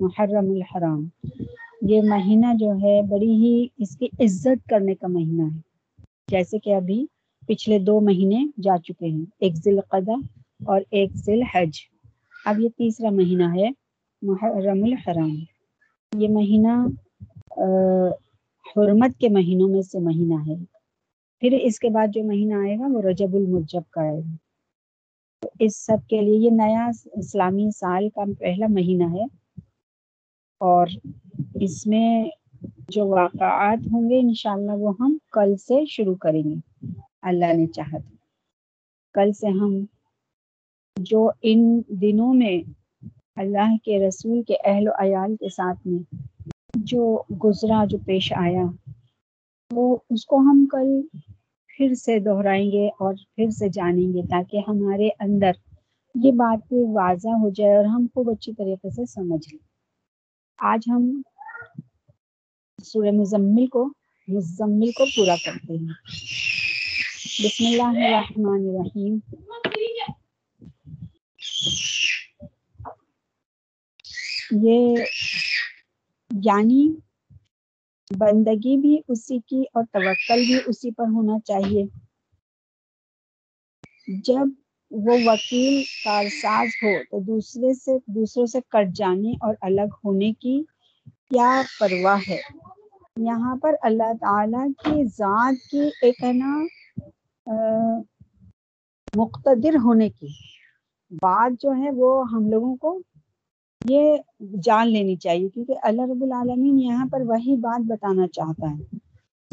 محرم الحرام۔ یہ مہینہ جو ہے بڑی ہی اس کی عزت کرنے کا مہینہ ہے۔ جیسے کہ ابھی پچھلے دو مہینے جا چکے ہیں، ایک ذی القدہ اور ایک ذی الحج اب یہ تیسرا مہینہ ہے محرم الحرام۔ یہ مہینہ حرمت کے مہینوں میں سے مہینہ ہے۔ پھر اس کے بعد جو مہینہ آئے گا، وہ رجب المجب کا آئے گا۔ اس سب کے لیے یہ نیا اسلامی سال کا پہلا مہینہ ہے۔ اور اس میں جو واقعات ہوں گے انشاءاللہ وہ ہم کل سے شروع کریں گے۔ اللہ نے چاہت کل سے ہم جو ان دنوں میں اللہ کے رسول کے اہل و عیال کے ساتھ میں جو گزرا، جو پیش آیا، وہ اس کو ہم کل پھر سے دہرائیں گے اور پھر سے جانیں گے تاکہ ہمارے اندر یہ بات واضح ہو جائے اور ہم خوب اچھی طریقے سے سمجھ لیں۔ آج ہم سورہ مزمل کو مزمل کو پورا کرتے ہیں۔ بسم اللہ الرحمن الرحیم۔ یہ یعنی بندگی بھی اسی کی اور توکل بھی اسی پر ہونا چاہیے۔ جب وہ وکیل کارساز ہو تو دوسرے سے، دوسروں سے کٹ جانے اور الگ ہونے کی کیا پرواہ ہے؟ یہاں پر اللہ تعالی کی ذات کی ایک ہے نا مقتدر ہونے کی بات جو ہے وہ ہم لوگوں کو یہ جان لینی چاہیے کیونکہ اللہ رب العالمین یہاں پر وہی بات بتانا چاہتا ہے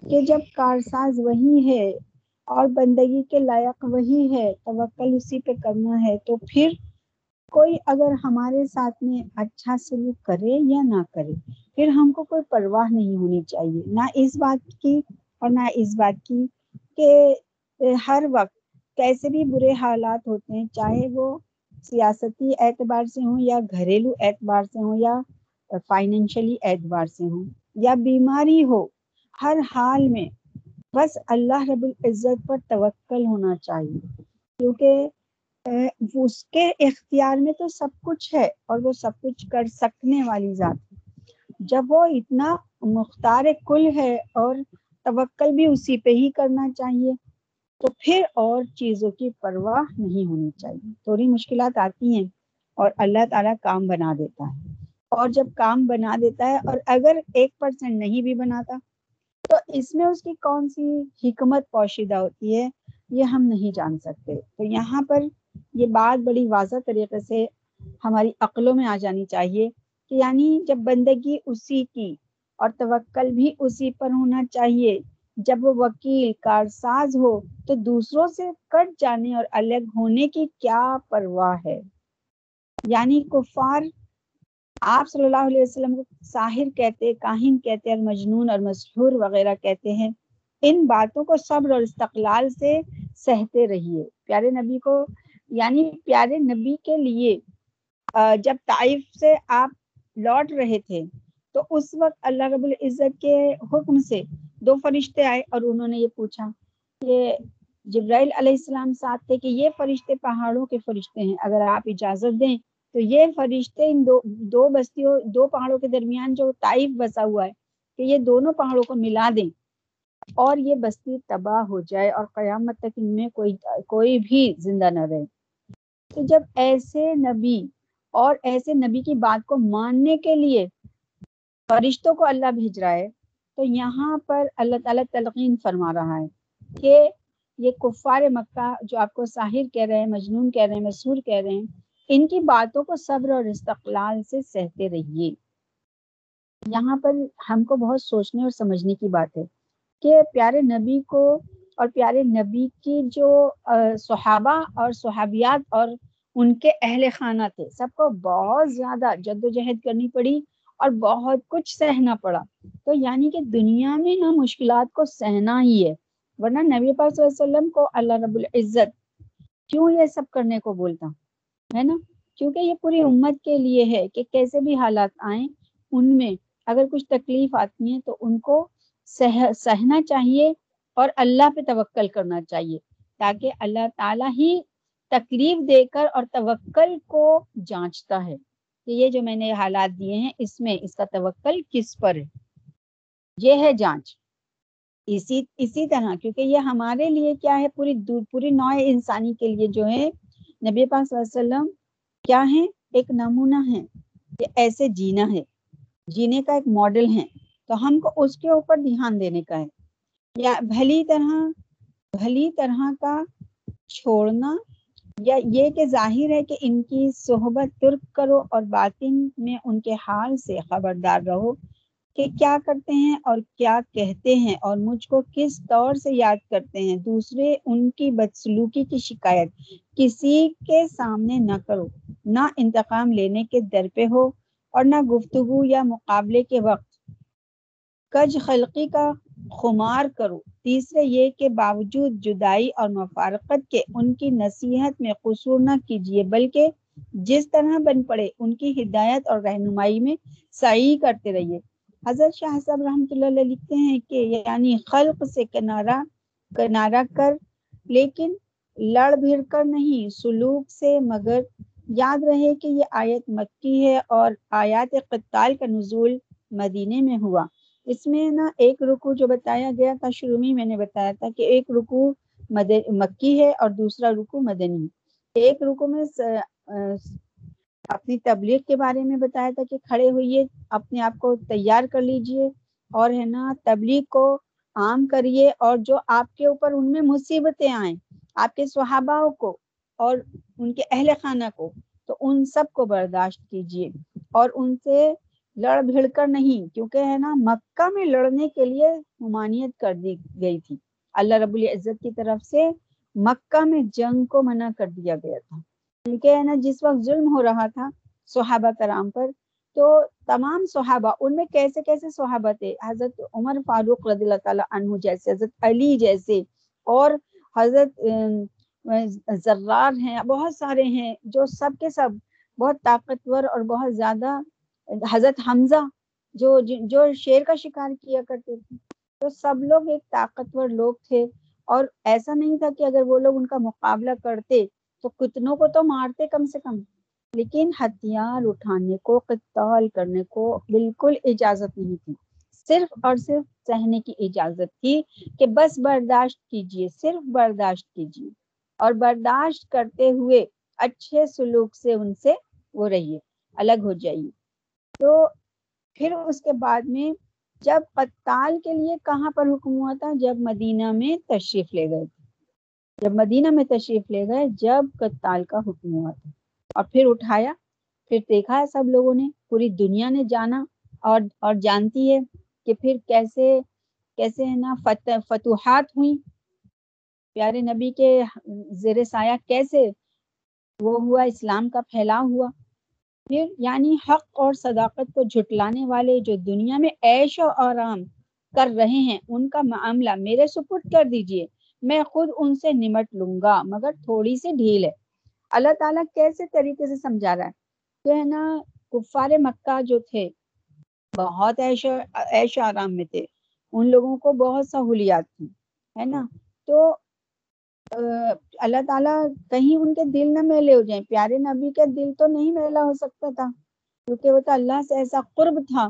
کہ جب کارساز وہی ہے اور بندگی کے لائق وہی ہے، توکل اسی پہ کرنا ہے۔ تو پھر کوئی اگر ہمارے ساتھ میں اچھا سلوک کرے یا نہ کرے، پھر ہم کو کوئی پرواہ نہیں ہونی چاہیے۔ نہ اس بات کی اور نہ اس بات کی کہ ہر وقت کیسے بھی برے حالات ہوتے ہیں، چاہے وہ سیاستی اعتبار سے ہوں یا گھریلو اعتبار سے ہوں یا فائنینشلی اعتبار سے ہوں، یا بیماری ہو، ہر حال میں بس اللہ رب العزت پر توکل ہونا چاہیے، کیونکہ اس کے اختیار میں تو سب کچھ ہے اور وہ سب کچھ کر سکنے والی ذات ہے۔ جب وہ اتنا مختار کل ہے اور توکل بھی اسی پہ ہی کرنا چاہیے، تو پھر اور چیزوں کی پرواہ نہیں ہونی چاہیے۔ تھوڑی مشکلات آتی ہیں اور اللہ تعالیٰ کام بنا دیتا ہے۔ اور جب کام بنا دیتا ہے اور اگر ایک پرسنٹ نہیں بھی بناتا تو اس میں اس کی کون سی حکمت پوشیدہ ہوتی ہے یہ ہم نہیں جان سکتے۔ تو یہاں پر یہ بات بڑی واضح طریقے سے ہماری عقلوں میں آ جانی چاہیے کہ یعنی جب بندگی اسی کی اور توکل بھی اسی پر ہونا چاہیے، جب وہ وکیل، کارساز ہو تو دوسروں سے کٹ جانے اور الگ ہونے کی کیا پرواہ ہے؟ یعنی کفار آپ صلی اللہ علیہ وسلم کو ساحر کہتے کاہن کہتے اور مجنون اور مسحور وغیرہ کہتے ہیں۔ ان باتوں کو صبر اور استقلال سے سہتے رہیے۔ پیارے نبی کو یعنی پیارے نبی کے لیے جب طائف سے آپ لوٹ رہے تھے، تو اس وقت اللہ رب العزت کے حکم سے دو فرشتے آئے اور انہوں نے یہ پوچھا کہ جبرائیل علیہ السلام ساتھ تھے کہ یہ فرشتے پہاڑوں کے فرشتے ہیں، اگر آپ اجازت دیں تو یہ فرشتے ان دو دو بستیوں، دو پہاڑوں کے درمیان جو طائف بسا ہوا ہے کہ یہ دونوں پہاڑوں کو ملا دیں اور یہ بستی تباہ ہو جائے اور قیامت تک ان میں کوئی کوئی بھی زندہ نہ رہے۔ تو جب ایسے نبی اور ایسے نبی کی بات کو ماننے کے لیے فرشتوں کو اللہ بھیج رہا ہے، تو یہاں پر اللہ تعالیٰ تلقین فرما رہا ہے کہ یہ کفار مکہ جو آپ کو ساحر کہہ رہے ہیں، مجنون کہہ رہے ہیں، مسور کہہ رہے ہیں ان کی باتوں کو صبر اور استقلال سے سہتے رہیے۔ یہاں پر ہم کو بہت سوچنے اور سمجھنے کی بات ہے کہ پیارے نبی کو اور پیارے نبی کی جو صحابہ اور صحابیات اور ان کے اہل خانہ تھے، سب کو بہت زیادہ جد و جہد کرنی پڑی اور بہت کچھ سہنا پڑا۔ تو یعنی کہ دنیا میں نا مشکلات کو سہنا ہی ہے، ورنہ نبی پاک صلی اللہ علیہ وسلم کو اللہ رب العزت کیوں یہ سب کرنے کو بولتا؟ ہے نا؟ کیونکہ یہ پوری امت کے لیے ہے کہ کیسے بھی حالات آئیں، ان میں اگر کچھ تکلیف آتی ہیں تو ان کو سہ، سہنا چاہیے اور اللہ پہ توکل کرنا چاہیے تاکہ اللہ تعالیٰ ہی تکلیف دے کر اور توکل کو جانچتا ہے کہ یہ جو میں نے حالات دیے ہیں، اس میں اس کا توکل کس پر ہے؟ یہ ہے جانچ۔ اسی اسی طرح کیونکہ یہ ہمارے لیے کیا ہے؟ پوری پوری نوع انسانی کے لیے جو ہے نبی پاک صلی اللہ علیہ وسلم کیا ہے ایک نمونہ ہے کہ ایسے جینا ہے۔ جینے کا ایک ماڈل ہے تو ہم کو اس کے اوپر دھیان دینے کا ہے۔ یا بھلی طرح بھلی طرح کا چھوڑنا، یا یہ کہ ظاہر ہے کہ ان کی صحبت ترک کرو اور باطن میں ان کے حال سے خبردار رہو۔ کہ کیا کرتے ہیں اور کیا کہتے ہیں اور مجھ کو کس طور سے یاد کرتے ہیں؟ دوسرے ان کی بدسلوکی کی شکایت، کسی کے سامنے نہ کرو، نہ انتقام لینے کے در پہ ہو اور نہ گفتگو یا مقابلے کے وقت۔ کج خلقی کا خمار کرو۔ تیسرے یہ کہ باوجود جدائی اور مفارقت کے ان کی نصیحت میں قصور نہ کیجیے بلکہ جس طرح بن پڑے ان کی ہدایت اور رہنمائی میں صحیح کرتے رہیے۔ حضرت شاہ صاحب رحمۃ اللہ علیہ لکھتے ہیں کہ یعنی خلق سے کنارہ کنارہ کر، لیکن لڑ بھیڑ کر نہیں، سلوک سے مگر۔ یاد رہے کہ یہ آیت مکی ہے اور آیات قتال کا نزول مدینے میں ہوا۔ اس میں نا ایک رکو جو بتایا گیا تھا، شروع میں میں نے بتایا تھا کہ ایک رکو مکی ہے اور دوسرا رکو مدنی۔ ایک رکو میں اپنی تبلیغ کے بارے میں بتایا تھا کہ کھڑے ہوئیے، اپنے آپ کو تیار کر لیجیے اور ہے نا، تبلیغ کو عام کریے اور جو آپ کے اوپر ان میں مصیبتیں آئیں، آپ کے صحابہ کو اور ان کے اہل خانہ کو، تو ان سب کو برداشت کیجیے اور ان سے لڑ بھیڑ کر نہیں، کیونکہ ہے نا، مکہ میں لڑنے کے لیے ممانعت کر دی گئی تھی۔ اللہ رب العزت کی طرف سے مکہ میں جنگ کو منع کر دیا گیا تھا۔ کیونکہ نا، جس وقت ظلم ہو رہا تھا صحابہ کرام پر، تو تمام صحابہ، ان میں کیسے کیسے صحابہ تھے؟ حضرت عمر فاروق رضی اللہ تعالیٰ عنہ جیسے، حضرت علی جیسے، اور حضرت ذرار ہیں، بہت سارے ہیں جو سب کے سب بہت طاقتور اور بہت زیادہ، حضرت حمزہ جو جو شیر کا شکار کیا کرتے تھے، تو سب لوگ ایک طاقتور لوگ تھے، اور ایسا نہیں تھا کہ اگر وہ لوگ ان کا مقابلہ کرتے تو کتنوں کو تو مارتے کم سے کم، لیکن ہتھیار اٹھانے کو، قتال کرنے کو بالکل اجازت نہیں تھی۔ صرف اور صرف سہنے کی اجازت تھی کہ بس برداشت کیجیے، صرف برداشت کیجیے۔ اور برداشت کرتے ہوئے اچھے سلوک سے ان سے وہ رہیے، الگ ہو جائیے۔ تو پھر اس کے بعد میں جب قتال کے لیے کہاں پر حکم ہوا تھا؟ جب مدینہ میں تشریف لے گئے تھے۔ جب مدینہ میں تشریف لے گئے، جب قتال کا حکم ہوا تھا۔ اور پھر اٹھایا، پھر دیکھا ہے سب لوگوں نے، پوری دنیا نے جانا اور اور جانتی ہے کہ پھر کیسے کیسے ہے نا فتوحات ہوئی پیارے نبی کے زیر سایہ کیسے وہ ہوا، اسلام کا پھیلاؤ ہوا۔ پھر یعنی حق اور صداقت کو جھٹلانے والے جو دنیا میں عیش و آرام کر رہے ہیں، ان کا معاملہ میرے سپرد کر دیجیے۔ میں خود ان سے نمٹ لوں گا، مگر تھوڑی سی ڈھیل ہے۔ اللہ تعالیٰ کیسے طریقے سے سمجھا رہا ہے؟ تو ہے نا کفار مکہ جو تھے، بہت عیش عیش آرام میں تھے۔ ان لوگوں کو بہت سہولیات تھی ہے نا؟ تو اللہ تعالیٰ کہیں ان کے دل نہ میلے ہو جائیں۔ پیارے نبی کے دل تو نہیں میلا ہو سکتا تھا، کیونکہ وہ تو اللہ سے ایسا قرب تھا۔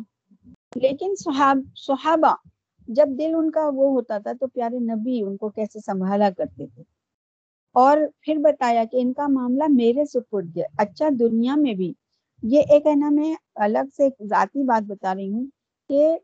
لیکن صحاب، صحابہ جب دل ان کا وہ ہوتا تھا تو پیارے نبی ان کو کیسے سنبھالا کرتے تھے۔ اور پھر بتایا کہ ان کا معاملہ میرے سپرد ہے اچھا دنیا میں بھی۔ یہ ایک ہے نا میں الگ سے ایک ذاتی بات بتا رہی ہوں کہ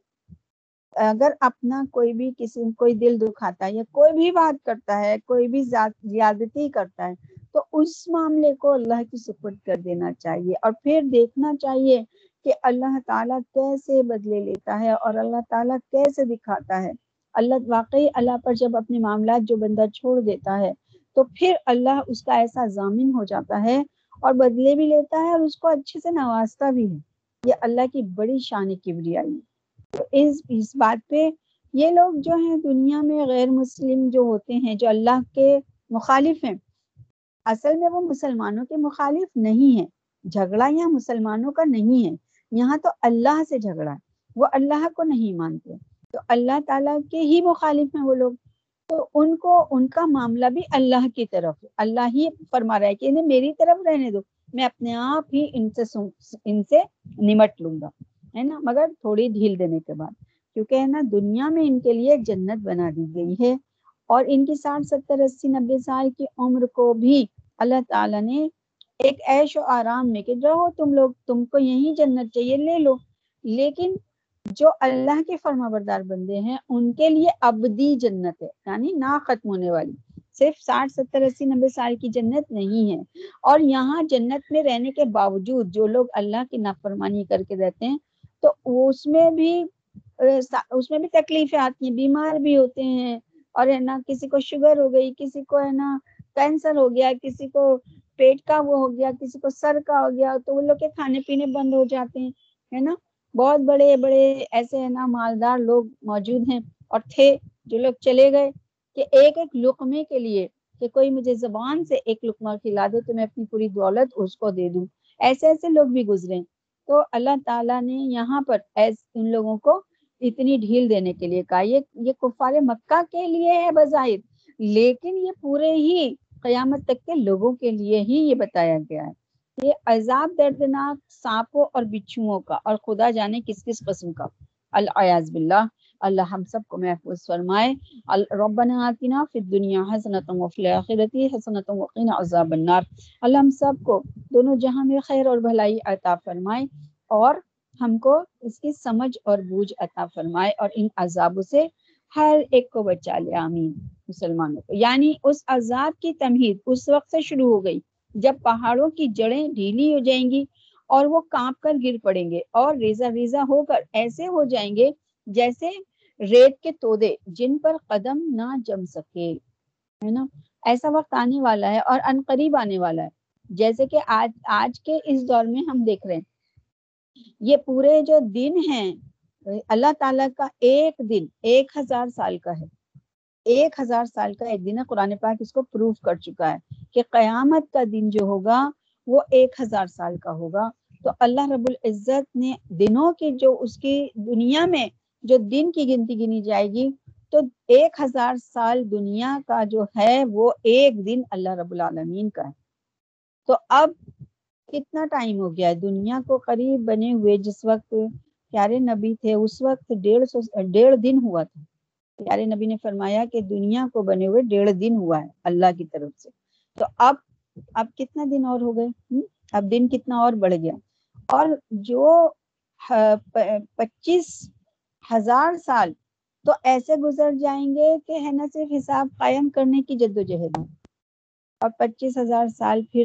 اگر اپنا کوئی بھی کسی، کوئی دل دکھاتا ہے یا کوئی بھی بات کرتا ہے، کوئی بھی زیادتی کرتا ہے تو اس معاملے کو اللہ کی سپرد کر دینا چاہیے اور پھر دیکھنا چاہیے کہ اللہ تعالیٰ کیسے بدلے لیتا ہے اور اللہ تعالیٰ کیسے دکھاتا ہے۔ اللہ، واقعی اللہ پر جب اپنے معاملات جو بندہ چھوڑ دیتا ہے، تو پھر اللہ اس کا ایسا ضامن ہو جاتا ہے اور بدلے بھی لیتا ہے اور اس کو اچھے سے نوازتا بھی ہے۔ یہ اللہ کی بڑی شان کبریائی ہے۔ اس اس بات پہ یہ لوگ جو ہیں دنیا میں غیر مسلم جو ہوتے ہیں، جو اللہ کے مخالف ہیں، اصل میں وہ مسلمانوں کے مخالف نہیں ہیں۔ جھگڑا یہاں مسلمانوں کا نہیں ہے۔ یہاں تو اللہ سے جھگڑا ہے۔ وہ اللہ کو نہیں مانتے۔ تو اللہ تعالیٰ کے ہی مخالف ہیں وہ لوگ۔ تو ان کو، ان کا معاملہ بھی اللہ کی طرف اللہ ہی فرما رہا ہے کہ انہیں میری طرف رہنے دو۔ میں اپنے آپ ہی ان سے ان سے نمٹ لوں گا۔ ہے نا؟ مگر تھوڑی ڈھیل دینے کے بعد۔ کیونکہ ہے نا، دنیا میں ان کے لیے جنت بنا دی گئی ہے۔ اور ان کی ساٹھ، ستر، اسی، نبے سال کی عمر کو بھی اللہ تعالیٰ نے ایک عیش و آرام میں کہ رہو تم لوگ، تم کو یہی جنت چاہیے، لے لو۔ لیکن جو اللہ کے فرما بردار بندے ہیں، ان کے لیے ابدی جنت ہے یعنی نہ ختم ہونے والی۔ صرف ساٹھ، ستر، اسی، نبے سال کی جنت نہیں ہے۔ اور یہاں جنت میں رہنے کے باوجود جو لوگ اللہ کی نافرمانی کر کے رہتے ہیں، تو اس میں بھی اس میں بھی تکلیفیں آتی ہیں، بیمار بھی ہوتے ہیں۔ اور ہے نا، کسی کو شوگر ہو گئی، کسی کو ہے نا، کینسر ہو گیا، کسی کو پیٹ کا وہ ہو گیا، کسی کو سر کا ہو گیا، تو وہ لوگ کے کھانے پینے بند ہو جاتے ہیں، ہے نا؟ بہت بڑے بڑے ایسے ہے نا مالدار لوگ موجود ہیں اور تھے جو لوگ چلے گئے کہ ایک ایک لقمے کے لیے کہ کوئی مجھے زبان سے ایک لقمہ کھلا دے تو میں اپنی پوری دولت اس کو دے دوں۔ ایسے ایسے لوگ بھی گزرے۔ تو اللہ تعالیٰ نے یہاں پر ایس ان لوگوں کو اتنی ڈھیل دینے کے لیے کہا۔ یہ یہ کفار مکہ کے لیے ہے بظاہر، لیکن یہ پورے ہی قیامت تک کے لوگوں کے لیے ہی یہ بتایا گیا ہے یہ عذاب دردناک سانپوں اور بچھوؤں کا اور خدا جانے کس کس قسم کا۔ الیاز باللہ۔ اللہ ہم سب کو محفوظ فرمائے۔ ربنا آتنا فی الدنیا حسنۃ وفی الاخرۃ حسنۃ وقنا عذاب النار۔ اللہ ہم سب کو دونوں جہاں میں خیر اور بھلائی عطا فرمائے اور ہم کو اس کی سمجھ اور بوجھ عطا فرمائے اور ان عذابوں سے ہر ایک کو بچا لے۔ آمین۔ مسلمانوں کو۔ یعنی اس عذاب کی تمہید اس وقت سے شروع ہو گئی جب پہاڑوں کی جڑیں ڈھیلی ہو جائیں گی اور وہ کانپ کر گر پڑیں گے اور ریزا ریزا ہو کر ایسے ہو جائیں گے جیسے ریت کے تودے جن پر قدم نہ جم سکے۔ ہے نا؟ ایسا وقت آنے والا ہے اور ان قریب آنے والا ہے۔ جیسے کہ آج آج کے اس دور میں ہم دیکھ رہے ہیں۔ یہ پورے جو دن ہیں، اللہ تعالیٰ کا ایک دن، ایک ہزار سال کا ہے۔ ایک ہزار سال کا ایک دن ہے، قرآن پاک اس کو پروف کر چکا ہے کہ قیامت کا دن جو ہوگا وہ ایک ہزار سال کا ہوگا۔ تو اللہ رب العزت نے دنوں کی جو اس کی دنیا میں جو دن کی گنتی گنی جائے گی، تو ایک ہزار سال دنیا کا جو ہے وہ ایک دن اللہ رب العالمین کا ہے۔ تو اب کتنا ٹائم ہو گیا ہے؟ دنیا کو قریب بنے ہوئے جس وقت پیارے نبی تھے، اس وقت ڈیڑھ سو، ڈیڑھ دن ہوا تھا۔ پیارے نبی نے فرمایا کہ دنیا کو بنے ہوئے ڈیڑھ دن ہوا ہے اللہ کی طرف سے۔ تو اب اب کتنا دن اور ہو گئے؟ اب دن کتنا اور بڑھ گیا۔ اور جو پچیس ہزار سال، تو ایسے گزر جائیں گے کہ ہے نا، صرف حساب قائم کرنے کی جد و جہد اور پچیس ہزار سال پھر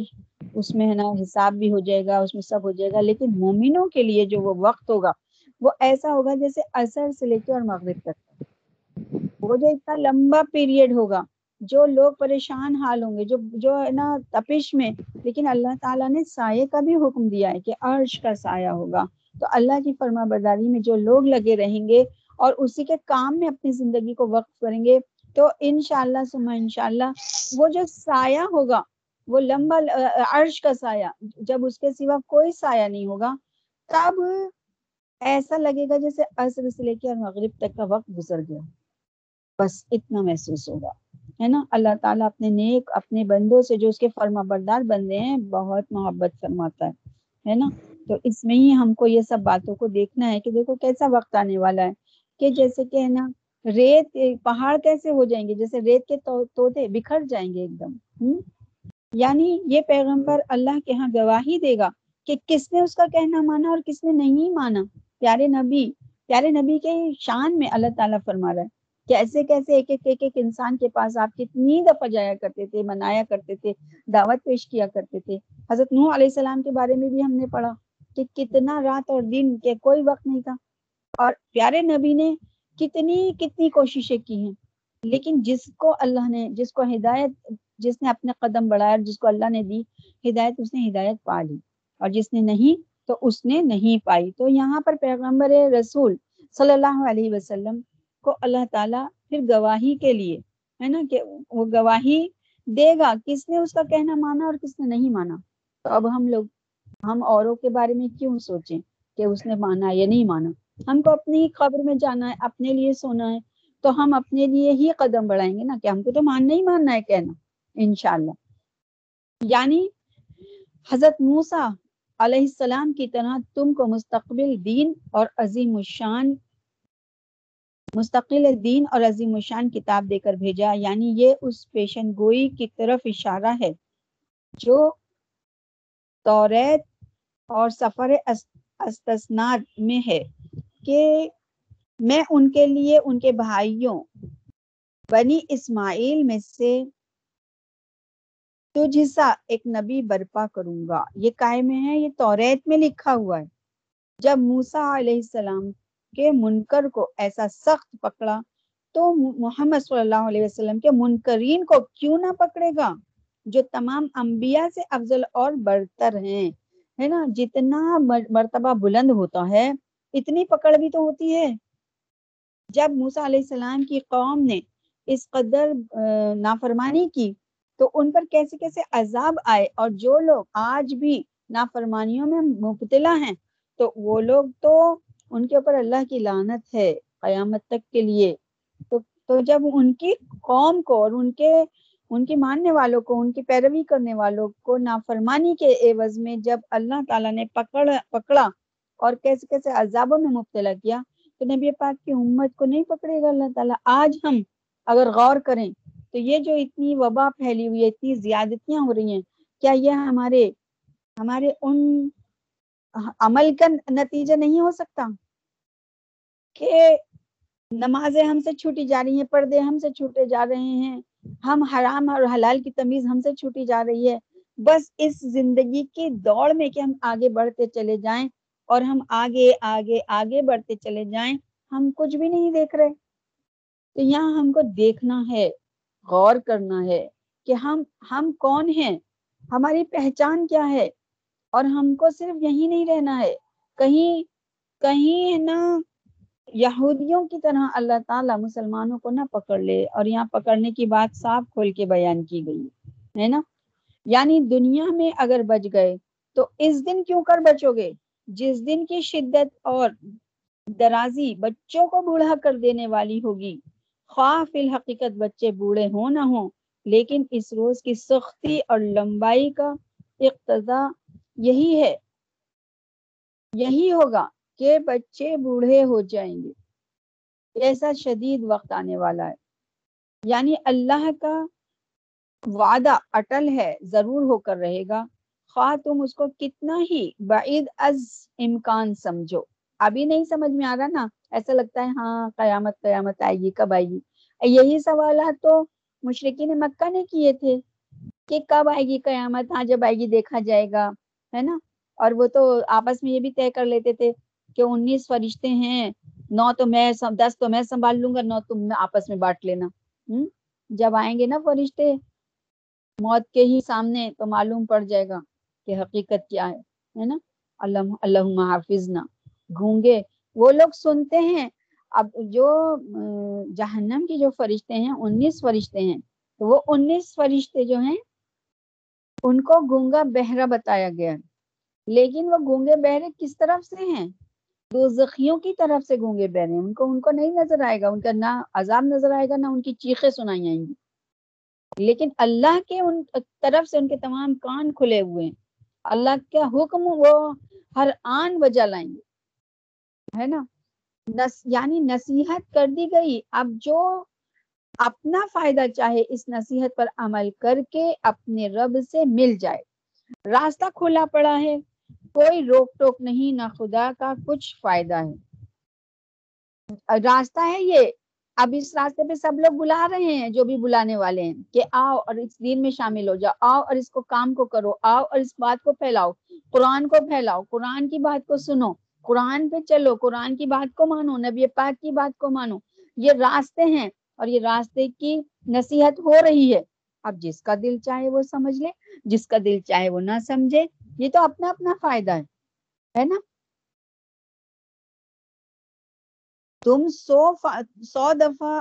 اس میں ہے نا حساب بھی ہو جائے گا، اس میں سب ہو جائے گا۔ لیکن مومنوں کے لیے جو وہ وقت ہوگا، وہ ایسا ہوگا جیسے اثر سے لے کے اور مغرب تک۔ وہ جو اتنا لمبا پیریڈ ہوگا، جو لوگ پریشان حال ہوں گے، جو جو ہے نا تپش میں، لیکن اللہ تعالیٰ نے سائے کا بھی حکم دیا ہے کہ عرش کا سایہ ہوگا۔ تو اللہ کی فرما برداری میں جو لوگ لگے رہیں گے اور اسی کے کام میں اپنی زندگی کو وقف کریں گے، تو انشاءاللہ سما انشاءاللہ، وہ جو سایہ ہوگا، وہ لمبا، عرش کا سایہ، جب اس کے سوا کوئی سایہ نہیں ہوگا، تب ایسا لگے گا جیسے عصر سے لے کے اور مغرب تک کا وقت گزر گیا۔ بس اتنا محسوس ہوگا، ہے نا؟ اللہ تعالیٰ اپنے نیک، اپنے بندوں سے جو اس کے فرما بردار بندے ہیں، بہت محبت فرماتا ہے ہے نا؟ تو اس میں ہی ہم کو یہ سب باتوں کو دیکھنا ہے کہ دیکھو کیسا وقت آنے والا ہے، کہ جیسے کہ، ہے نا؟ ریت، پہاڑ کیسے ہو جائیں گے؟ جیسے ریت کے توتے بکھر جائیں گے ایک دم یعنی یہ پیغمبر اللہ کے ہاں گواہی دے گا کہ کس نے اس کا کہنا مانا اور کس نے نہیں مانا۔ پیارے نبی پیارے نبی کے شان میں اللہ تعالیٰ فرما رہا ہے۔ کیسے کیسے ایک ایک ایک ایک انسان کے پاس آپ کتنی دفعہ جایا کرتے تھے، منایا کرتے تھے، دعوت پیش کیا کرتے تھے۔ حضرت نوح علیہ السلام کے بارے میں بھی ہم نے پڑھا کہ کتنا رات اور دن کے کوئی وقت نہیں تھا۔ اور پیارے نبی نے کتنی کتنی کوششیں کی ہیں۔ لیکن جس کو اللہ نے، جس کو ہدایت، جس نے اپنے قدم بڑھایا جس کو اللہ نے دی، ہدایت، اس نے ہدایت پا لی۔ اور جس نے نہیں تو اس نے نہیں پائی۔ تو یہاں پر پیغمبر رسول صلی اللہ علیہ وسلم کو اللہ تعالیٰ پھر گواہی کے لیے، ہے نا کہ وہ گواہی دے گا، کس نے اس کا کہنا مانا اور کس نے نہیں مانا؟ تو اب ہم لوگ، ہم اوروں کے بارے میں کیوں سوچیں کہ اس نے مانا یا نہیں مانا؟ ہم کو اپنی قبر میں جانا ہے، اپنے لیے سونا ہے، تو ہم اپنے لیے ہی قدم بڑھائیں گے نا کہ ہم کو تو ماننا ہی ماننا ہے کہنا، انشاءاللہ۔ یعنی حضرت موسا علیہ السلام کی طرح تم کو مستقبل، دین اور عظیم الشان مستقل دین اور عظیم الشان کتاب دے کر بھیجا یعنی یہ اس پیشن گوئی کی طرف اشارہ ہے جو توریت اور سفر استثناد میں ہے کہ میں ان کے لیے ان کے بھائیوں بنی اسماعیل میں سے تجھ سا ایک نبی برپا کروں گا۔ یہ قائم ہے، یہ توریت میں لکھا ہوا ہے۔ جب موسا علیہ السلام کے منکر کو ایسا سخت پکڑا تو محمد صلی اللہ علیہ وسلم کے منکرین کو کیوں نہ پکڑے گا؟ جو تمام انبیاء سے افضل اور برتر ہیں، ہے نا؟ جتنا مرتبہ بلند ہوتا ہے، اتنی پکڑ بھی تو ہوتی ہے۔ جب موسا علیہ السلام کی قوم نے اس قدر نافرمانی کی، تو ان پر کیسے کیسے عذاب آئے؟ اور جو لوگ آج بھی نافرمانیوں میں مبتلا ہیں، تو وہ لوگ تو ان کے اوپر اللہ کی لانت ہے قیامت تک کے لیے۔ تو تو جب ان کی قوم کو اور ان کے، ان کی ماننے والوں کو، ان کی پیروی کرنے والوں کو نافرمانی کے عوض میں جب اللہ تعالیٰ نے پکڑ، پکڑا اور کیسے کیسے عذابوں میں مبتلا کیا، تو نبی پاک کی امت کو نہیں پکڑے گا اللہ تعالیٰ۔ آج ہم اگر غور کریں تو یہ جو اتنی وبا پھیلی ہوئی ہے، اتنی زیادتیاں ہو رہی ہیں، کیا یہ ہمارے ہمارے ان عمل کا نتیجہ نہیں ہو سکتا کہ نمازیں ہم سے چھوٹی جا رہی ہیں، پردے ہم سے چھوٹے جا رہے ہیں، ہم حرام اور حلال کی تمیز ہم سے چھوٹی جا رہی ہے۔ بس اس زندگی کی دوڑ میں کہ ہم آگے بڑھتے چلے جائیں اور ہم آگے آگے آگے بڑھتے چلے جائیں، ہم کچھ بھی نہیں دیکھ رہے۔ تو یہاں ہم کو دیکھنا ہے، غور کرنا ہے کہ ہم ہم کون ہیں؟ ہماری پہچان کیا ہے؟ اور ہم کو صرف یہی نہیں رہنا ہے۔ کہیں کہیں نہ یہودیوں کی طرح اللہ تعالیٰ مسلمانوں کو نہ پکڑ لے اور یہاں پکڑنے کی بات صاف کھول کے بیان کی گئی، ہے نا؟ یعنی دنیا میں اگر بچ گئے تو اس دن کیوں کر بچو گے؟ جس دن کی شدت اور درازی بچوں کو بوڑھا کر دینے والی ہوگی۔ خواہ فی الحقیقت بچے بوڑھے ہوں نہ ہوں، لیکن اس روز کی سختی اور لمبائی کا اقتضا یہی ہے۔ یہی ہوگا کہ بچے بوڑھے ہو جائیں گے۔ ایسا شدید وقت آنے والا ہے۔ یعنی اللہ کا وعدہ اٹل ہے، ضرور ہو کر رہے گا۔ خواہ تم اس کو کتنا ہی بعید از امکان سمجھو۔ ابھی نہیں سمجھ میں آ رہا نا؟ ایسا لگتا ہے ہاں قیامت قیامت آئے گی، کب آئے گی؟ یہی سوالات تو مشرقین مکہ نے کیے تھے کہ کب آئے گی قیامت؟ ہاں جب آئے گی، دیکھا جائے گا۔ ہے نا؟ اور وہ تو آپس میں یہ بھی طے کر لیتے تھے کہ انیس فرشتے ہیں، نو تو میں دس تو میں سنبھال لوں گا، نو تم آپس میں بانٹ لینا۔ ہوں جب آئیں گے نا فرشتے، موت کے ہی سامنے تو معلوم پڑ جائے گا کہ حقیقت کیا ہے نا؟ اللہ اللہ حافظ نہ گھونگے وہ لوگ سنتے ہیں۔ اب جو جہنم کی جو فرشتے ہیں، انیس فرشتے ہیں، تو وہ انیس فرشتے جو ہیں ان کو گونگا بہرا بتایا گیا۔ لیکن وہ گونگے بہرے کس طرف سے ہیں؟ دو زخیوں کی طرف سے گونگے بہرے ان کو ان کو نہیں نظر آئے گا۔ ان کا نہ عذاب نظر آئے گا، نہ ان کی چیخیں سنائی آئیں گی۔ لیکن اللہ کے ان طرف سے ان کے تمام کان کھلے ہوئے ہیں۔ اللہ کا حکم وہ ہر آن بجا لائیں گے۔ ہے نا؟ نس یعنی نصیحت کر دی گئی۔ اب جو اپنا فائدہ چاہے اس نصیحت پر عمل کر کے اپنے رب سے مل جائے۔ راستہ کھلا پڑا ہے، کوئی روک ٹوک نہیں، نہ خدا کا کچھ فائدہ ہے۔ راستہ ہے یہ۔ اب اس راستے پہ سب لوگ بلا رہے ہیں، جو بھی بلانے والے ہیں، کہ آؤ اور اس دین میں شامل ہو، جاؤ، آؤ اور اس کو کام کو کرو، آؤ اور اس بات کو پھیلاؤ، قرآن کو پھیلاؤ، قرآن کی بات کو سنو، قرآن پہ چلو، قرآن کی بات کو مانو، نبی پاک کی بات کو مانو۔ یہ راستے ہیں۔ اور یہ راستے کی نصیحت ہو رہی ہے۔ اب جس کا دل چاہے وہ سمجھ لے، جس کا دل چاہے وہ نہ سمجھے، یہ تو اپنا اپنا فائدہ ہے ہے نا؟ تم سو سو دفعہ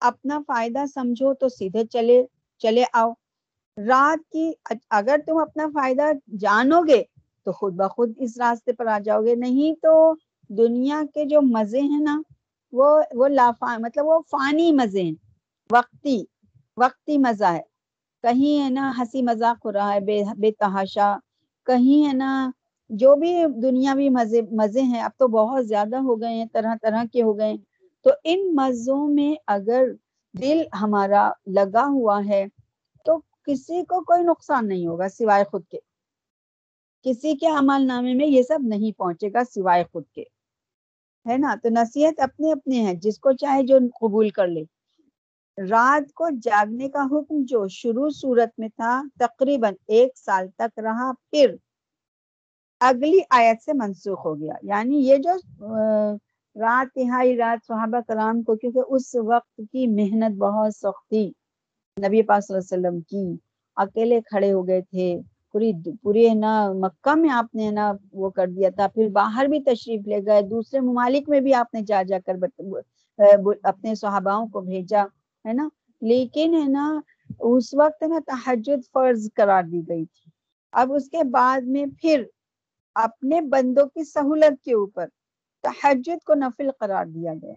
اپنا فائدہ سمجھو تو سیدھے چلے چلے آؤ۔ رات کی، اگر تم اپنا فائدہ جانو گے تو خود بخود اس راستے پر آ جاؤ گے۔ نہیں تو دنیا کے جو مزے ہیں نا وہ وہ لافا مطلب وہ فانی مزے ہیں۔ وقتی وقتی مزہ ہے۔ کہیں ہے نا ہنسی مذاق ہو رہا ہے، بے بے تحاشا۔ کہیں ہے نا جو بھی دنیاوی مزے مزے ہیں، اب تو بہت زیادہ ہو گئے ہیں، طرح طرح کے ہو گئے ہیں۔ تو ان مزوں میں اگر دل ہمارا لگا ہوا ہے تو کسی کو کوئی نقصان نہیں ہوگا سوائے خود کے۔ کسی کے عمل نامے میں یہ سب نہیں پہنچے گا سوائے خود کے۔ ہے نا؟ تو نصیحت اپنے اپنے ہیں، جس کو چاہے جو قبول کر لے۔ رات کو جاگنے کا حکم جو شروع صورت میں تھا، تقریباً ایک سال تک رہا، پھر اگلی آیت سے منسوخ ہو گیا۔ یعنی یہ جو رات تہائی رات صحابہ کرام کو، کیونکہ اس وقت کی محنت بہت سخت تھی۔ نبی پاک صلی اللہ علیہ وسلم کی، اکیلے کھڑے ہو گئے تھے۔ پوری پوری نا مکہ میں آپ نے نا وہ کر دیا تھا، پھر باہر بھی تشریف لے گئے، دوسرے ممالک میں بھی آپ نے جا جا کر اپنے صحاباؤں کو بھیجا، ہے نا؟ لیکن ہے نا، اس وقت نا تحجد فرض قرار دی گئی تھی۔ اب اس کے بعد میں پھر اپنے بندوں کی سہولت کے اوپر تحجد کو نفل قرار دیا گیا۔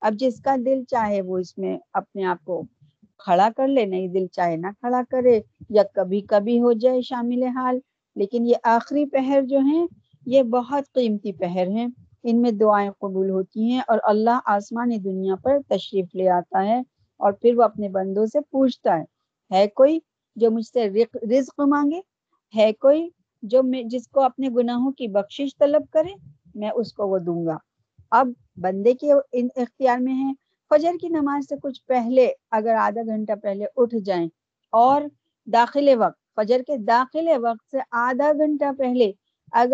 اب جس کا دل چاہے وہ اس میں اپنے آپ کو کھڑا کر لے نہیں دل چاہے نہ کھڑا کرے، یا کبھی کبھی ہو جائے شامل حال۔ لیکن یہ آخری پہر جو ہیں، یہ بہت قیمتی پہر ہیں۔ ان میں دعائیں قبول ہوتی ہیں اور اللہ آسمانی دنیا پر تشریف لے آتا ہے اور پھر وہ اپنے بندوں سے پوچھتا ہے ہے کوئی جو مجھ سے رزق مانگے؟ ہے کوئی جو میں، جس کو اپنے گناہوں کی بخشش طلب کرے؟ میں اس کو وہ دوں گا۔ اب بندے کے اختیار میں ہے فجر کی نماز سے کچھ پہلے، اگر آدھا گھنٹہ پہلے اٹھ جائیں اور داخل وقت، فجر کے داخل وقت سے آدھا گھنٹہ پہلے، اگر